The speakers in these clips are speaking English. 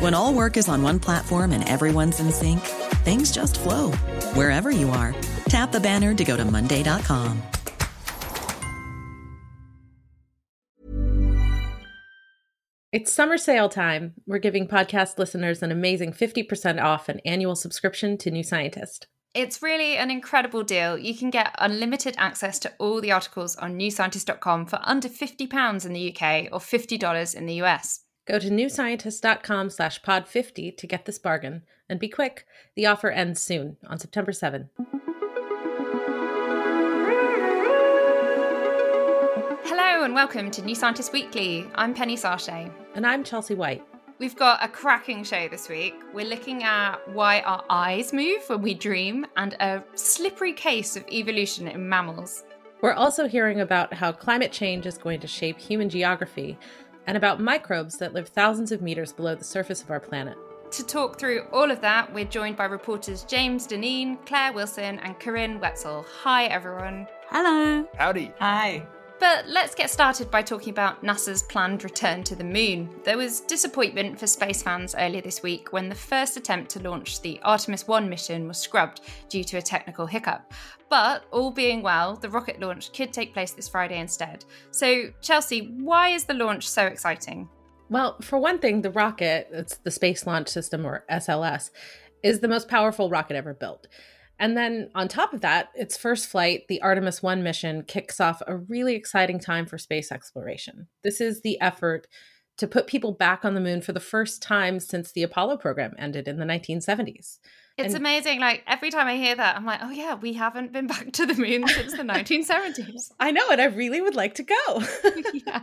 When all work is on one platform and everyone's in sync, things just flow wherever you are. Tap the banner to go to Monday.com. It's summer sale time. We're giving podcast listeners an amazing 50% off an annual subscription to New Scientist. It's really an incredible deal. You can get unlimited access to all the articles on newscientist.com for under £50 in the UK or $50 in the US. Go to newscientist.com slash pod50 to get this bargain. And be quick, the offer ends soon, on September 7. Hello and welcome to New Scientist Weekly. I'm Penny Sarchet. And I'm Chelsea Whyte. We've got a cracking show this week. We're looking at why our eyes move when we dream and a slippery case of evolution in mammals. We're also hearing about how climate change is going to shape human geography and about microbes that live thousands of meters below the surface of our planet. To talk through all of that, we're joined by reporters James Dinneen, Claire Wilson, and Corryn Wetzel. Hi, everyone. Hello. Howdy. Hi. But let's get started by talking about NASA's planned return to the moon. There was disappointment for space fans earlier this week when the first attempt to launch the Artemis 1 mission was scrubbed due to a technical hiccup. But all being well, the rocket launch could take place this Friday instead. So, Chelsea, why is the launch so exciting? Well, for one thing, the rocket, it's the Space Launch System or SLS, is the most powerful rocket ever built. And then on top of that, its first flight, the Artemis 1 mission, kicks off a really exciting time for space exploration. This is the effort to put people back on the moon for the first time since the Apollo program ended in the 1970s. It's and, amazing. Like every time I hear that, I'm like, oh, yeah, we haven't been back to the moon since the 1970s. I know, and I really would like to go. yeah.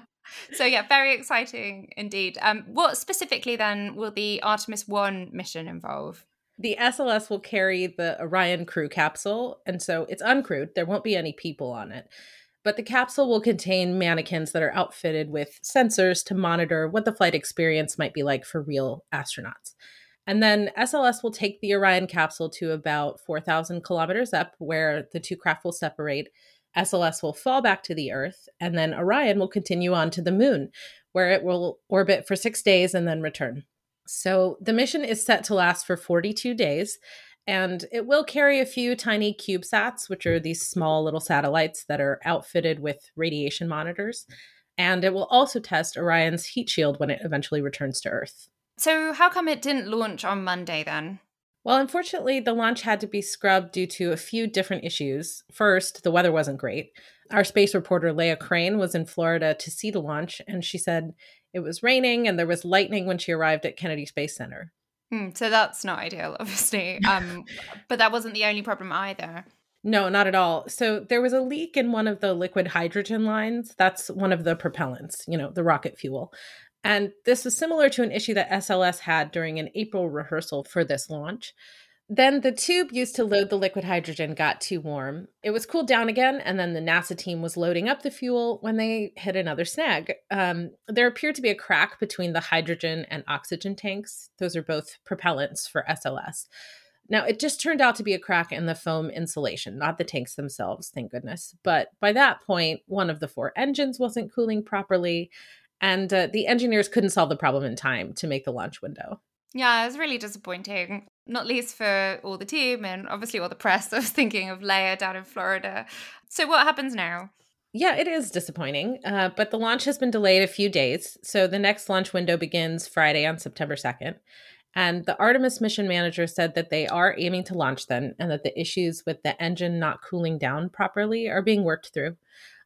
So, yeah, very exciting indeed. Um, what specifically then will the Artemis 1 mission involve? The SLS will carry the Orion crew capsule, and so it's uncrewed. There won't be any people on it. But the capsule will contain mannequins that are outfitted with sensors to monitor what the flight experience might be like for real astronauts. And then SLS will take the Orion capsule to about 4,000 kilometers up, where the two craft will separate. SLS will fall back to the Earth, and then Orion will continue on to the moon, where it will orbit for six days and then return. So the mission is set to last for 42 days. And it will carry a few tiny CubeSats, which are these small little satellites that are outfitted with radiation monitors. And it will also test Orion's heat shield when it eventually returns to Earth. So, how come it didn't launch on Monday then? Well, unfortunately, the launch had to be scrubbed due to a few different issues. First, the weather wasn't great. Our space reporter, Leah Crane, was in Florida to see the launch, and she said it was raining and there was lightning when she arrived at Kennedy Space Center. Mm, so that's not ideal, obviously. Um, but that wasn't the only problem either. No, not at all. So there was a leak in one of the liquid hydrogen lines. That's one of the propellants, you know, the rocket fuel. And this was similar to an issue that SLS had during an April rehearsal for this launch. Then the tube used to load the liquid hydrogen got too warm. It was cooled down again, and then the NASA team was loading up the fuel when they hit another snag. Um, there appeared to be a crack between the hydrogen and oxygen tanks. Those are both propellants for SLS. Now, it just turned out to be a crack in the foam insulation, not the tanks themselves, thank goodness. But by that point, one of the four engines wasn't cooling properly, and uh, the engineers couldn't solve the problem in time to make the launch window. Yeah, it was really disappointing, not least for all the team and obviously all the press. I was thinking of Leah down in Florida. So, what happens now? Yeah, it is disappointing, uh, but the launch has been delayed a few days. So, the next launch window begins Friday on September 2nd. And the Artemis mission manager said that they are aiming to launch then and that the issues with the engine not cooling down properly are being worked through.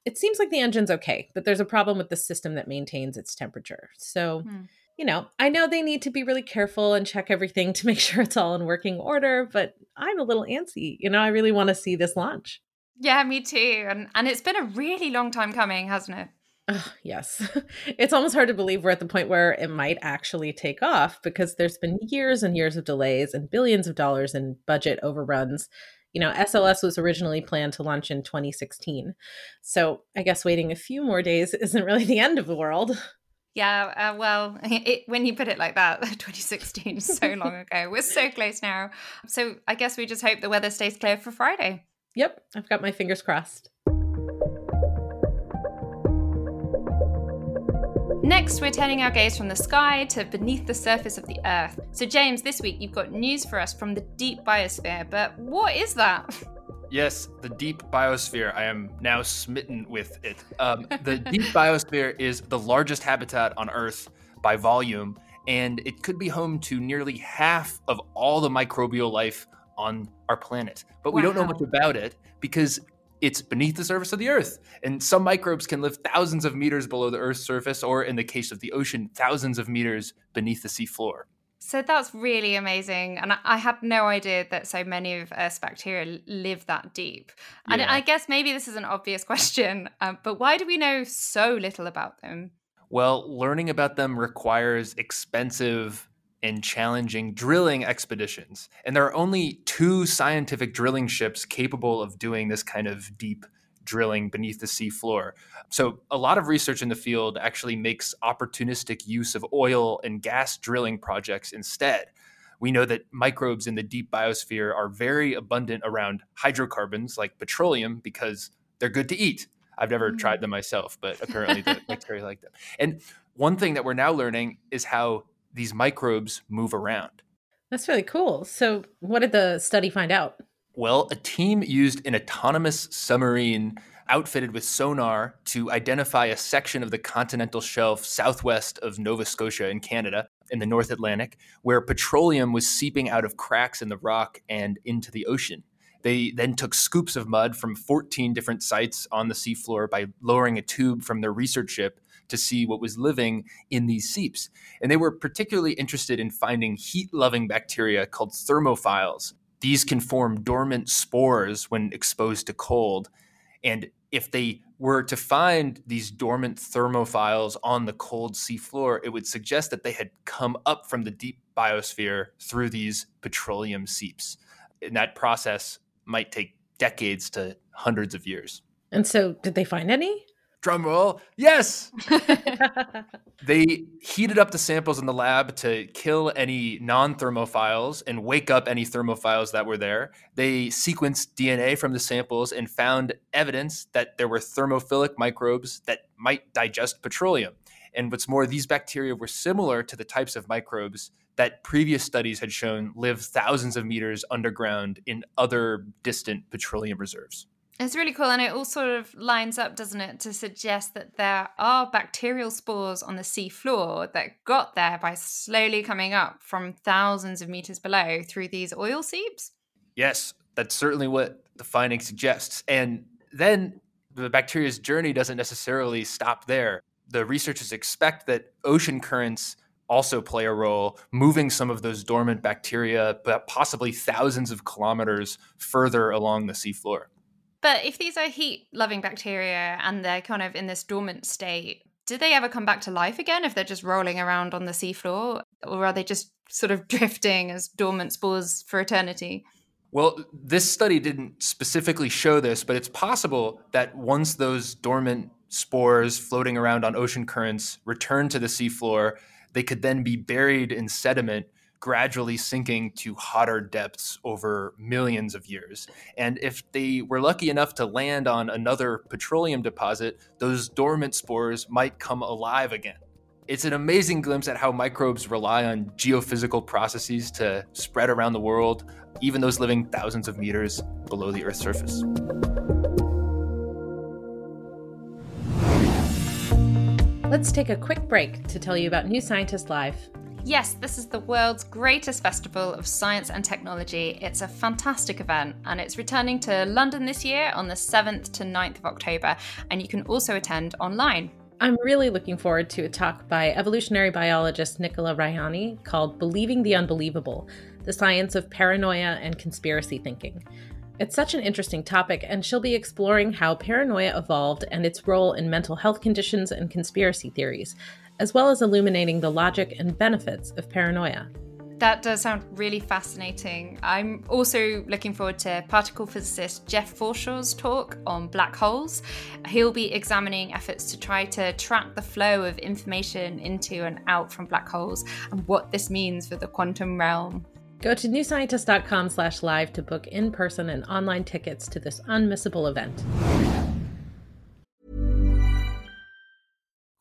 It seems like the engine's okay, but there's a problem with the system that maintains its temperature. So, hmm. You know, I know they need to be really careful and check everything to make sure it's all in working order, but I'm a little antsy. You know, I really want to see this launch. Yeah, me too. And and it's been a really long time coming, hasn't it? Uh, yes. It's almost hard to believe we're at the point where it might actually take off because there's been years and years of delays and billions of dollars in budget overruns. You know, SLS was originally planned to launch in 2016. So I guess waiting a few more days isn't really the end of the world. Yeah, uh, well, it, when you put it like that, 2016 is so long ago. We're so close now. So I guess we just hope the weather stays clear for Friday. Yep, I've got my fingers crossed. Next, we're turning our gaze from the sky to beneath the surface of the Earth. So, James, this week you've got news for us from the deep biosphere, but what is that? Yes, the deep biosphere. I am now smitten with it. Um, the deep biosphere is the largest habitat on Earth by volume, and it could be home to nearly half of all the microbial life on our planet. But we wow. don't know much about it because it's beneath the surface of the earth. And some microbes can live thousands of meters below the earth's surface, or in the case of the ocean, thousands of meters beneath the seafloor. So that's really amazing. And I had no idea that so many of Earth's bacteria live that deep. And yeah. I guess maybe this is an obvious question, um, but why do we know so little about them? Well, learning about them requires expensive and challenging drilling expeditions. And there are only two scientific drilling ships capable of doing this kind of deep drilling beneath the sea floor. So, a lot of research in the field actually makes opportunistic use of oil and gas drilling projects instead. We know that microbes in the deep biosphere are very abundant around hydrocarbons like petroleum because they're good to eat. I've never mm. tried them myself, but apparently the bacteria like them. And one thing that we're now learning is how these microbes move around. That's really cool. So, what did the study find out? Well, a team used an autonomous submarine outfitted with sonar to identify a section of the continental shelf southwest of Nova Scotia in Canada in the North Atlantic where petroleum was seeping out of cracks in the rock and into the ocean. They then took scoops of mud from 14 different sites on the seafloor by lowering a tube from their research ship to see what was living in these seeps. And they were particularly interested in finding heat loving bacteria called thermophiles. These can form dormant spores when exposed to cold. And if they were to find these dormant thermophiles on the cold seafloor, it would suggest that they had come up from the deep biosphere through these petroleum seeps. And that process might take decades to hundreds of years. And so, did they find any? Drum roll, yes. they heated up the samples in the lab to kill any non thermophiles and wake up any thermophiles that were there. They sequenced DNA from the samples and found evidence that there were thermophilic microbes that might digest petroleum. And what's more, these bacteria were similar to the types of microbes that previous studies had shown live thousands of meters underground in other distant petroleum reserves. It's really cool. And it all sort of lines up, doesn't it, to suggest that there are bacterial spores on the sea floor that got there by slowly coming up from thousands of meters below through these oil seeps? Yes, that's certainly what the finding suggests. And then the bacteria's journey doesn't necessarily stop there. The researchers expect that ocean currents also play a role, moving some of those dormant bacteria, but possibly thousands of kilometers further along the seafloor. But if these are heat loving bacteria and they're kind of in this dormant state, do they ever come back to life again if they're just rolling around on the seafloor? Or are they just sort of drifting as dormant spores for eternity? Well, this study didn't specifically show this, but it's possible that once those dormant spores floating around on ocean currents return to the seafloor, they could then be buried in sediment gradually sinking to hotter depths over millions of years. And if they were lucky enough to land on another petroleum deposit, those dormant spores might come alive again. It's an amazing glimpse at how microbes rely on geophysical processes to spread around the world, even those living thousands of meters below the Earth's surface. Let's take a quick break to tell you about New Scientist Live. Yes, this is the world's greatest festival of science and technology. It's a fantastic event and it's returning to London this year on the 7th to 9th of October, and you can also attend online. I'm really looking forward to a talk by evolutionary biologist Nicola Raihani called Believing the Unbelievable The Science of Paranoia and Conspiracy Thinking. It's such an interesting topic, and she'll be exploring how paranoia evolved and its role in mental health conditions and conspiracy theories, as well as illuminating the logic and benefits of paranoia. That does sound really fascinating. I'm also looking forward to particle physicist Jeff Forshaw's talk on black holes. He'll be examining efforts to try to track the flow of information into and out from black holes and what this means for the quantum realm. Go to newscientist.com slash live to book in-person and online tickets to this unmissable event.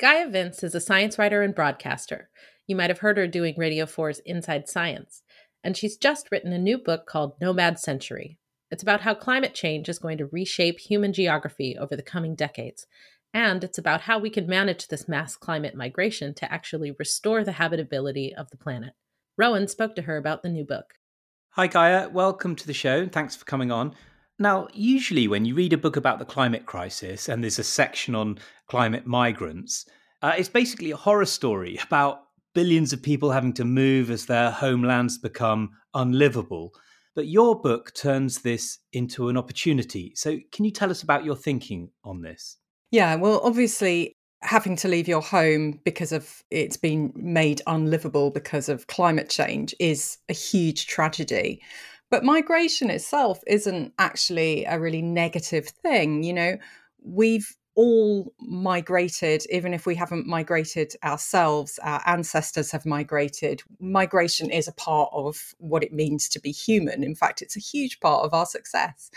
Gaia Vince is a science writer and broadcaster. You might have heard her doing Radio 4's Inside Science. And she's just written a new book called Nomad Century. It's about how climate change is going to reshape human geography over the coming decades and it's about how we can manage this mass climate migration to actually restore the habitability of the planet. Rowan spoke to her about the new book. Hi, Gaia. Welcome to the show. Thanks for coming on. Now, usually when you read a book about the climate crisis and there's a section on climate migrants, uh, it's basically a horror story about billions of people having to move as their homelands become unlivable. But your book turns this into an opportunity. So, can you tell us about your thinking on this? Yeah, well, obviously, having to leave your home because of it's been made unlivable because of climate change is a huge tragedy. But migration itself isn't actually a really negative thing. You know, we've all migrated, even if we haven't migrated ourselves, our ancestors have migrated. Migration is a part of what it means to be human. In fact, it's a huge part of our success.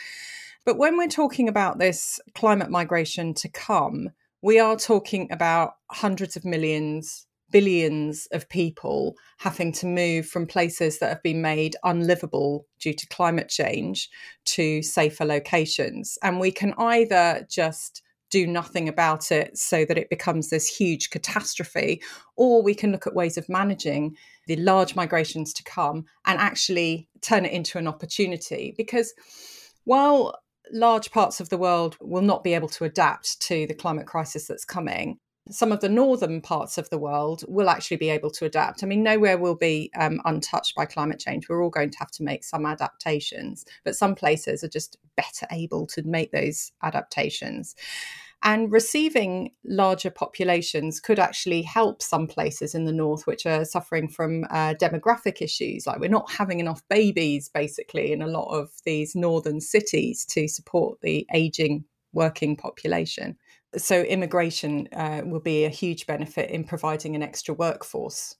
But when we're talking about this climate migration to come, we are talking about hundreds of millions, billions of people having to move from places that have been made unlivable due to climate change to safer locations. And we can either just do nothing about it so that it becomes this huge catastrophe, or we can look at ways of managing the large migrations to come and actually turn it into an opportunity. Because while large parts of the world will not be able to adapt to the climate crisis that's coming. Some of the northern parts of the world will actually be able to adapt. I mean, nowhere will be um, untouched by climate change. We're all going to have to make some adaptations, but some places are just better able to make those adaptations. And receiving larger populations could actually help some places in the north which are suffering from uh, demographic issues. Like we're not having enough babies, basically, in a lot of these northern cities to support the aging working population. So, immigration uh, will be a huge benefit in providing an extra workforce.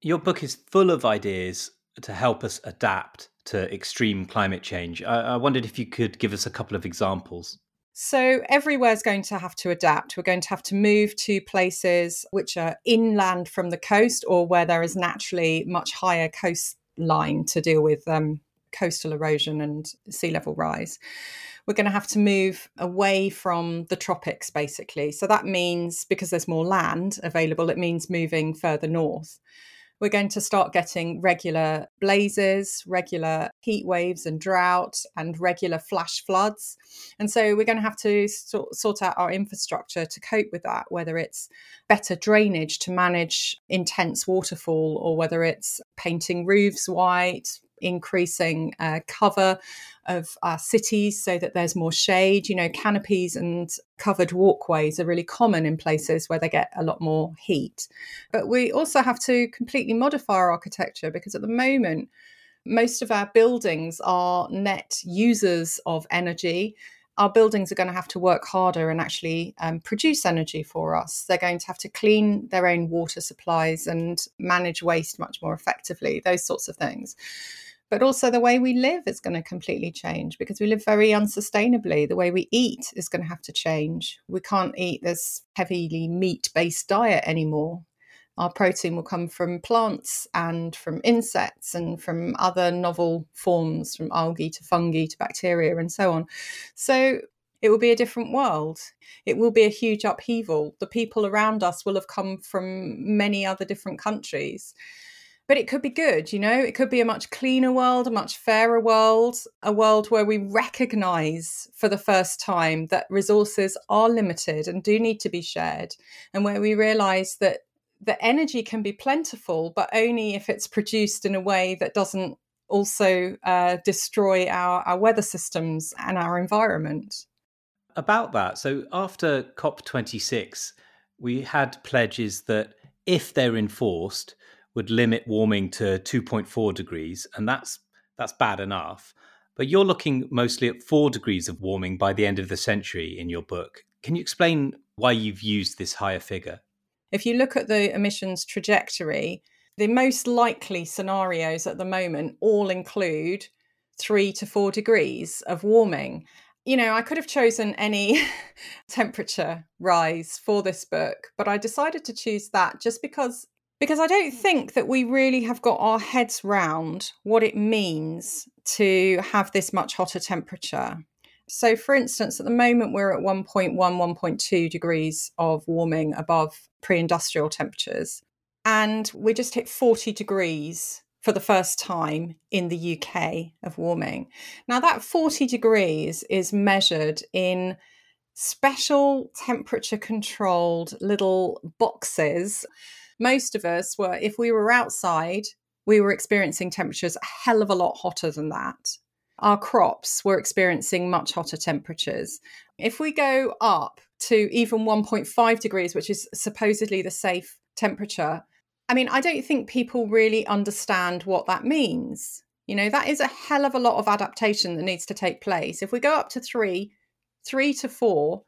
Your book is full of ideas to help us adapt to extreme climate change. I, I wondered if you could give us a couple of examples. So everywhere's going to have to adapt. We're going to have to move to places which are inland from the coast or where there is naturally much higher coastline to deal with um, coastal erosion and sea level rise. We're going to have to move away from the tropics, basically. So that means because there's more land available, it means moving further north. we're going to start getting regular blazes, regular heat waves and drought, and regular flash floods. And so we're going to have to sort, sort out our infrastructure to cope with that, whether it's better drainage to manage intense waterfall, or whether it's painting roofs white, increasing uh, cover of our cities so that there's more shade. You know, canopies and covered walkways are really common in places where they get a lot more heat. But we also have to completely modify our architecture because at the moment, most of our buildings are net users of energy. Our buildings are going to have to work harder and actually um, produce energy for us. They're going to have to clean their own water supplies and manage waste much more effectively, those sorts of things but also the way we live is going to completely change because we live very unsustainably. The way we eat is going to have to change. We can't eat this heavily meat based diet anymore. Our protein will come from plants and from insects and from other novel forms, from algae to fungi to bacteria and so on. So it will be a different world. It will be a huge upheaval. The people around us will have come from many other different countries but it could be good you know? It could be a much cleaner world a much fairer world a world where we recognize for the first time that resources are limited and do need to be shared and where we realize that the energy can be plentiful but only if it's produced in a way that doesn't also uh, destroy our, our weather systems and our environment. About that so after cop26 we had pledges that if they're enforced would limit warming to 2.4 degrees, and that's that's bad enough. But you're looking mostly at four degrees of warming by the end of the century in your book. Can you explain why you've used this higher figure? If you look at the emissions trajectory, the most likely scenarios at the moment all include three to four degrees of warming. You know, I could have chosen any temperature rise for this book, but I decided to choose that just because because I don't think that we really have got our heads round what it means to have this much hotter temperature. So, for instance, at the moment we're at 1.1, 1.2 degrees of warming above pre industrial temperatures, and we just hit 40 degrees for the first time in the UK of warming. Now, that 40 degrees is measured in special temperature controlled little boxes most of us were, if we were outside, we were experiencing temperatures a hell of a lot hotter than that. Our crops were experiencing much hotter temperatures. If we go up to even 1.5 degrees, which is supposedly the safe temperature, I mean, I don't think people really understand what that means. You know, that is a hell of a lot of adaptation that needs to take place. If we go up to three, three to four,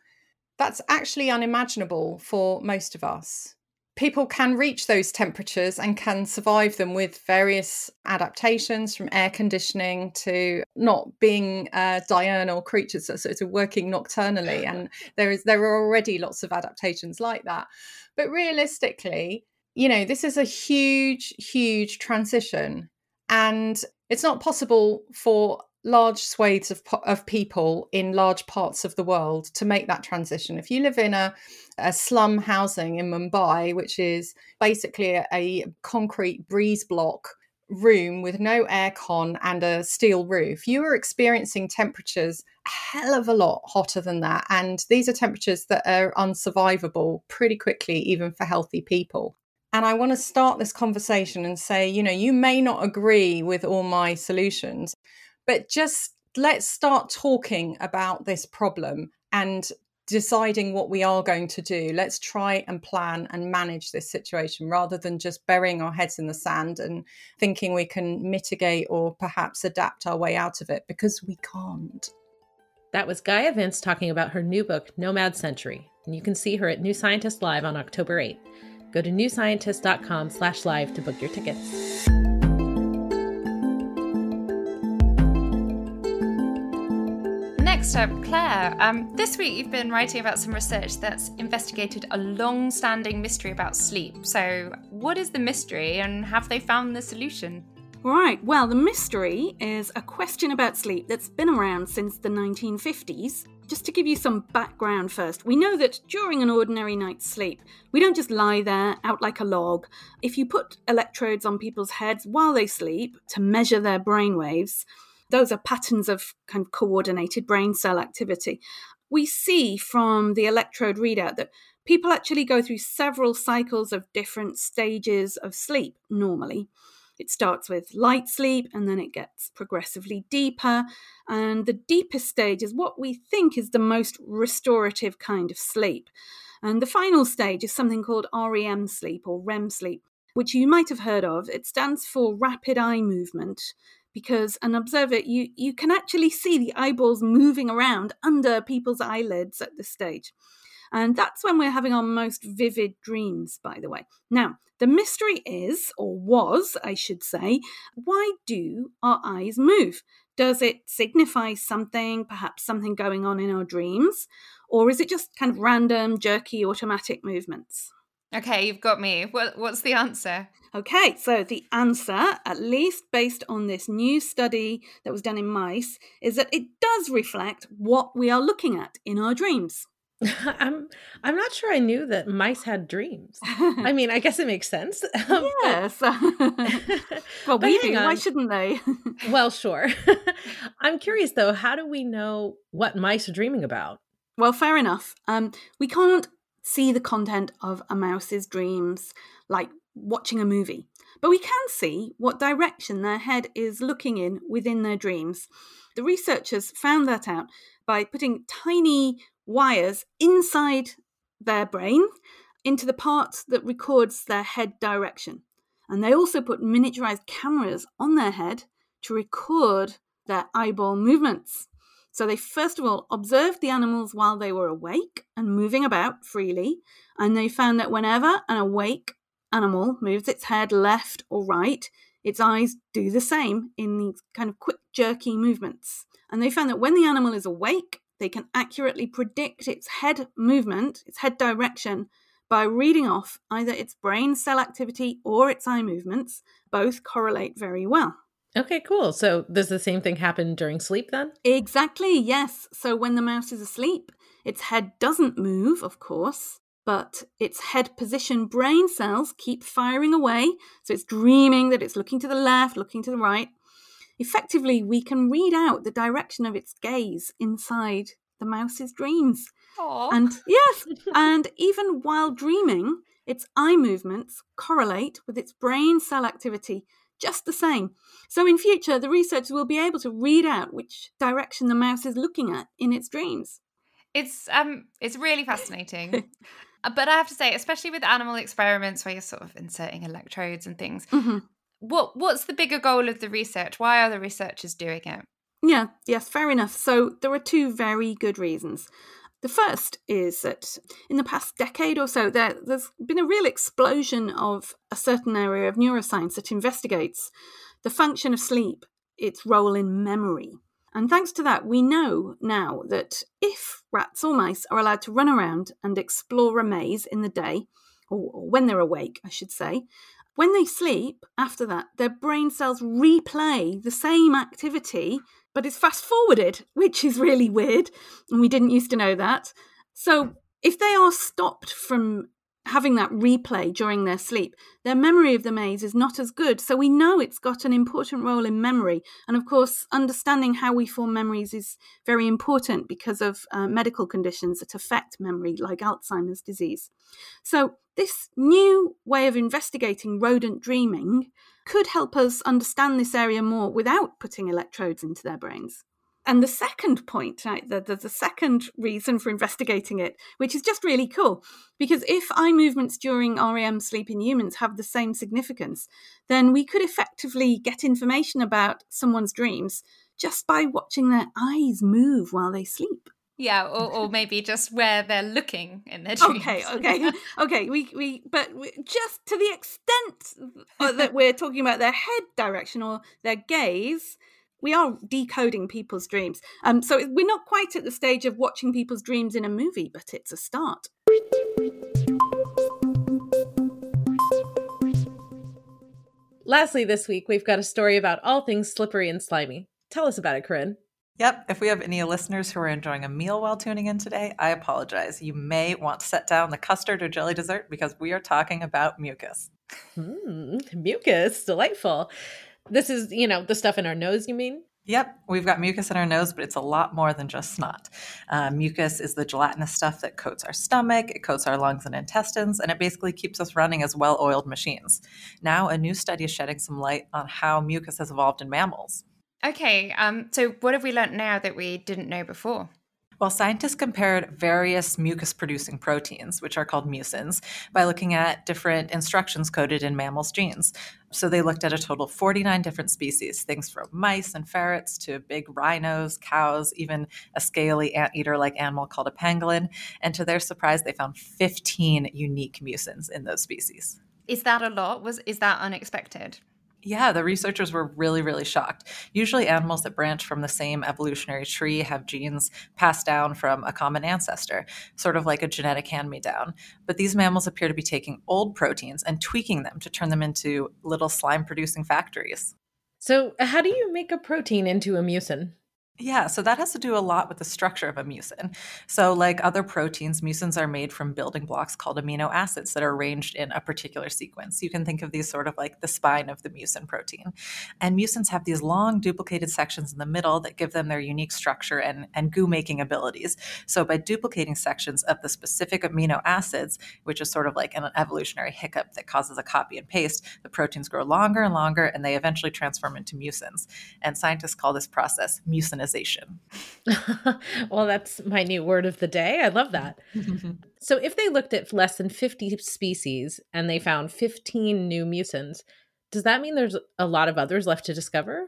that's actually unimaginable for most of us people can reach those temperatures and can survive them with various adaptations from air conditioning to not being uh, diurnal creatures so sort of working nocturnally and there is there are already lots of adaptations like that. But realistically you know this is a huge huge transition and it's not possible for large swathes of, of people in large parts of the world to make that transition. If you live in a, a slum housing in Mumbai, which is basically a, a concrete breeze block room with no aircon and a steel roof, you are experiencing temperatures a hell of a lot hotter than that. And these are temperatures that are unsurvivable pretty quickly, even for healthy people. And I want to start this conversation and say, you know, you may not agree with all my solutions, but just let's start talking about this problem and deciding what we are going to do. Let's try and plan and manage this situation rather than just burying our heads in the sand and thinking we can mitigate or perhaps adapt our way out of it because we can't. That was Gaia Vince talking about her new book, Nomad Century, and you can see her at New Scientist Live on October 8th. Go to newscientist.com slash live to book your tickets. Next up, Claire. Um, this week you've been writing about some research that's investigated a long standing mystery about sleep. So, what is the mystery and have they found the solution? Right, well, the mystery is a question about sleep that's been around since the 1950s. Just to give you some background first, we know that during an ordinary night's sleep, we don't just lie there out like a log. If you put electrodes on people's heads while they sleep to measure their brain waves, those are patterns of kind of coordinated brain cell activity. We see from the electrode readout that people actually go through several cycles of different stages of sleep normally. It starts with light sleep and then it gets progressively deeper. And the deepest stage is what we think is the most restorative kind of sleep. And the final stage is something called REM sleep or REM sleep, which you might have heard of. It stands for rapid eye movement because an observer you you can actually see the eyeballs moving around under people's eyelids at this stage and that's when we're having our most vivid dreams, by the way. Now, the mystery is, or was, I should say, why do our eyes move? Does it signify something, perhaps something going on in our dreams? Or is it just kind of random, jerky, automatic movements? Okay, you've got me. What, what's the answer? Okay, so the answer, at least based on this new study that was done in mice, is that it does reflect what we are looking at in our dreams. I'm I'm not sure I knew that mice had dreams. I mean, I guess it makes sense. Um, yes. well, we do. Why shouldn't they? well, sure. I'm curious though. How do we know what mice are dreaming about? Well, fair enough. Um, we can't see the content of a mouse's dreams like watching a movie, but we can see what direction their head is looking in within their dreams. The researchers found that out by putting tiny wires inside their brain into the part that records their head direction. And they also put miniaturized cameras on their head to record their eyeball movements. So they first of all observed the animals while they were awake and moving about freely, and they found that whenever an awake animal moves its head left or right, its eyes do the same in these kind of quick, jerky movements. And they found that when the animal is awake, they can accurately predict its head movement, its head direction, by reading off either its brain cell activity or its eye movements. Both correlate very well. Okay, cool. So, does the same thing happen during sleep then? Exactly, yes. So, when the mouse is asleep, its head doesn't move, of course, but its head position brain cells keep firing away. So, it's dreaming that it's looking to the left, looking to the right effectively we can read out the direction of its gaze inside the mouse's dreams. Aww. And yes, and even while dreaming, its eye movements correlate with its brain cell activity just the same. So in future, the researchers will be able to read out which direction the mouse is looking at in its dreams. It's um it's really fascinating. Uh, but I have to say, especially with animal experiments where you're sort of inserting electrodes and things, mm-hmm what what's the bigger goal of the research? Why are the researchers doing it? Yeah, yes, fair enough. So there are two very good reasons. The first is that in the past decade or so, there, there's been a real explosion of a certain area of neuroscience that investigates the function of sleep, its role in memory. And thanks to that, we know now that if rats or mice are allowed to run around and explore a maze in the day, or when they're awake, I should say, when they sleep, after that, their brain cells replay the same activity, but it's fast forwarded, which is really weird. And we didn't used to know that. So if they are stopped from having that replay during their sleep, their memory of the maze is not as good. So we know it's got an important role in memory. And of course, understanding how we form memories is very important because of uh, medical conditions that affect memory, like Alzheimer's disease. So this new way of investigating rodent dreaming could help us understand this area more without putting electrodes into their brains. And the second point, right, there's a second reason for investigating it, which is just really cool. Because if eye movements during REM sleep in humans have the same significance, then we could effectively get information about someone's dreams just by watching their eyes move while they sleep. Yeah, or, or maybe just where they're looking in their dreams. Okay, okay, okay. We we but we, just to the extent that we're talking about their head direction or their gaze, we are decoding people's dreams. Um, so we're not quite at the stage of watching people's dreams in a movie, but it's a start. Lastly, this week, we've got a story about all things slippery and slimy. Tell us about it, Corryn. Yep. If we have any listeners who are enjoying a meal while tuning in today, I apologize. You may want to set down the custard or jelly dessert because we are talking about mucus. Mm, mucus, delightful. This is, you know, the stuff in our nose, you mean? Yep, we've got mucus in our nose, but it's a lot more than just snot. Uh, mucus is the gelatinous stuff that coats our stomach, it coats our lungs and intestines, and it basically keeps us running as well oiled machines. Now, a new study is shedding some light on how mucus has evolved in mammals. Okay, um, so what have we learned now that we didn't know before? Well, scientists compared various mucus producing proteins, which are called mucins, by looking at different instructions coded in mammals' genes. So they looked at a total of 49 different species, things from mice and ferrets to big rhinos, cows, even a scaly anteater like animal called a pangolin. And to their surprise, they found 15 unique mucins in those species. Is that a lot? Was is that unexpected? Yeah, the researchers were really, really shocked. Usually, animals that branch from the same evolutionary tree have genes passed down from a common ancestor, sort of like a genetic hand me down. But these mammals appear to be taking old proteins and tweaking them to turn them into little slime producing factories. So, how do you make a protein into a mucin? Yeah, so that has to do a lot with the structure of a mucin. So, like other proteins, mucins are made from building blocks called amino acids that are arranged in a particular sequence. You can think of these sort of like the spine of the mucin protein. And mucins have these long duplicated sections in the middle that give them their unique structure and, and goo making abilities. So, by duplicating sections of the specific amino acids, which is sort of like an evolutionary hiccup that causes a copy and paste, the proteins grow longer and longer and they eventually transform into mucins. And scientists call this process mucinization well, that's my new word of the day. I love that. so, if they looked at less than 50 species and they found 15 new mucins, does that mean there's a lot of others left to discover?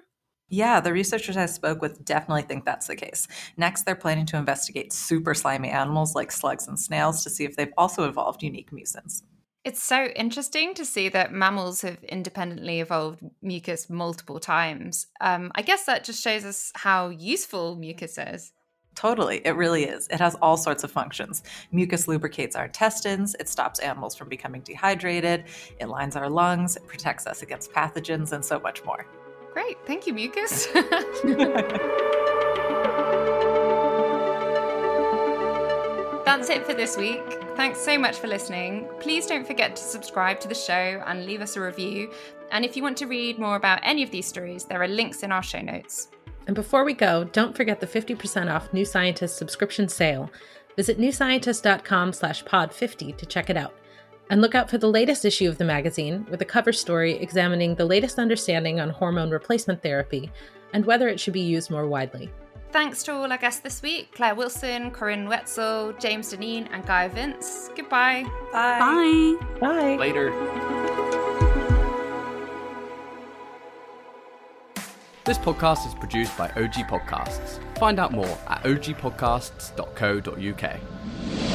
Yeah, the researchers I spoke with definitely think that's the case. Next, they're planning to investigate super slimy animals like slugs and snails to see if they've also evolved unique mucins. It's so interesting to see that mammals have independently evolved mucus multiple times. Um, I guess that just shows us how useful mucus is. Totally, it really is. It has all sorts of functions. Mucus lubricates our intestines, it stops animals from becoming dehydrated, it lines our lungs, it protects us against pathogens, and so much more. Great, thank you, mucus. That's it for this week. Thanks so much for listening. Please don't forget to subscribe to the show and leave us a review. And if you want to read more about any of these stories, there are links in our show notes. And before we go, don't forget the 50% off New Scientist subscription sale. Visit newscientist.com slash pod50 to check it out. And look out for the latest issue of the magazine with a cover story examining the latest understanding on hormone replacement therapy and whether it should be used more widely. Thanks to all our guests this week Claire Wilson, Corryn Wetzel, James Dinneen, and Gaia Vince. Goodbye. Bye. Bye. Bye. Later. This podcast is produced by OG Podcasts. Find out more at ogpodcasts.co.uk.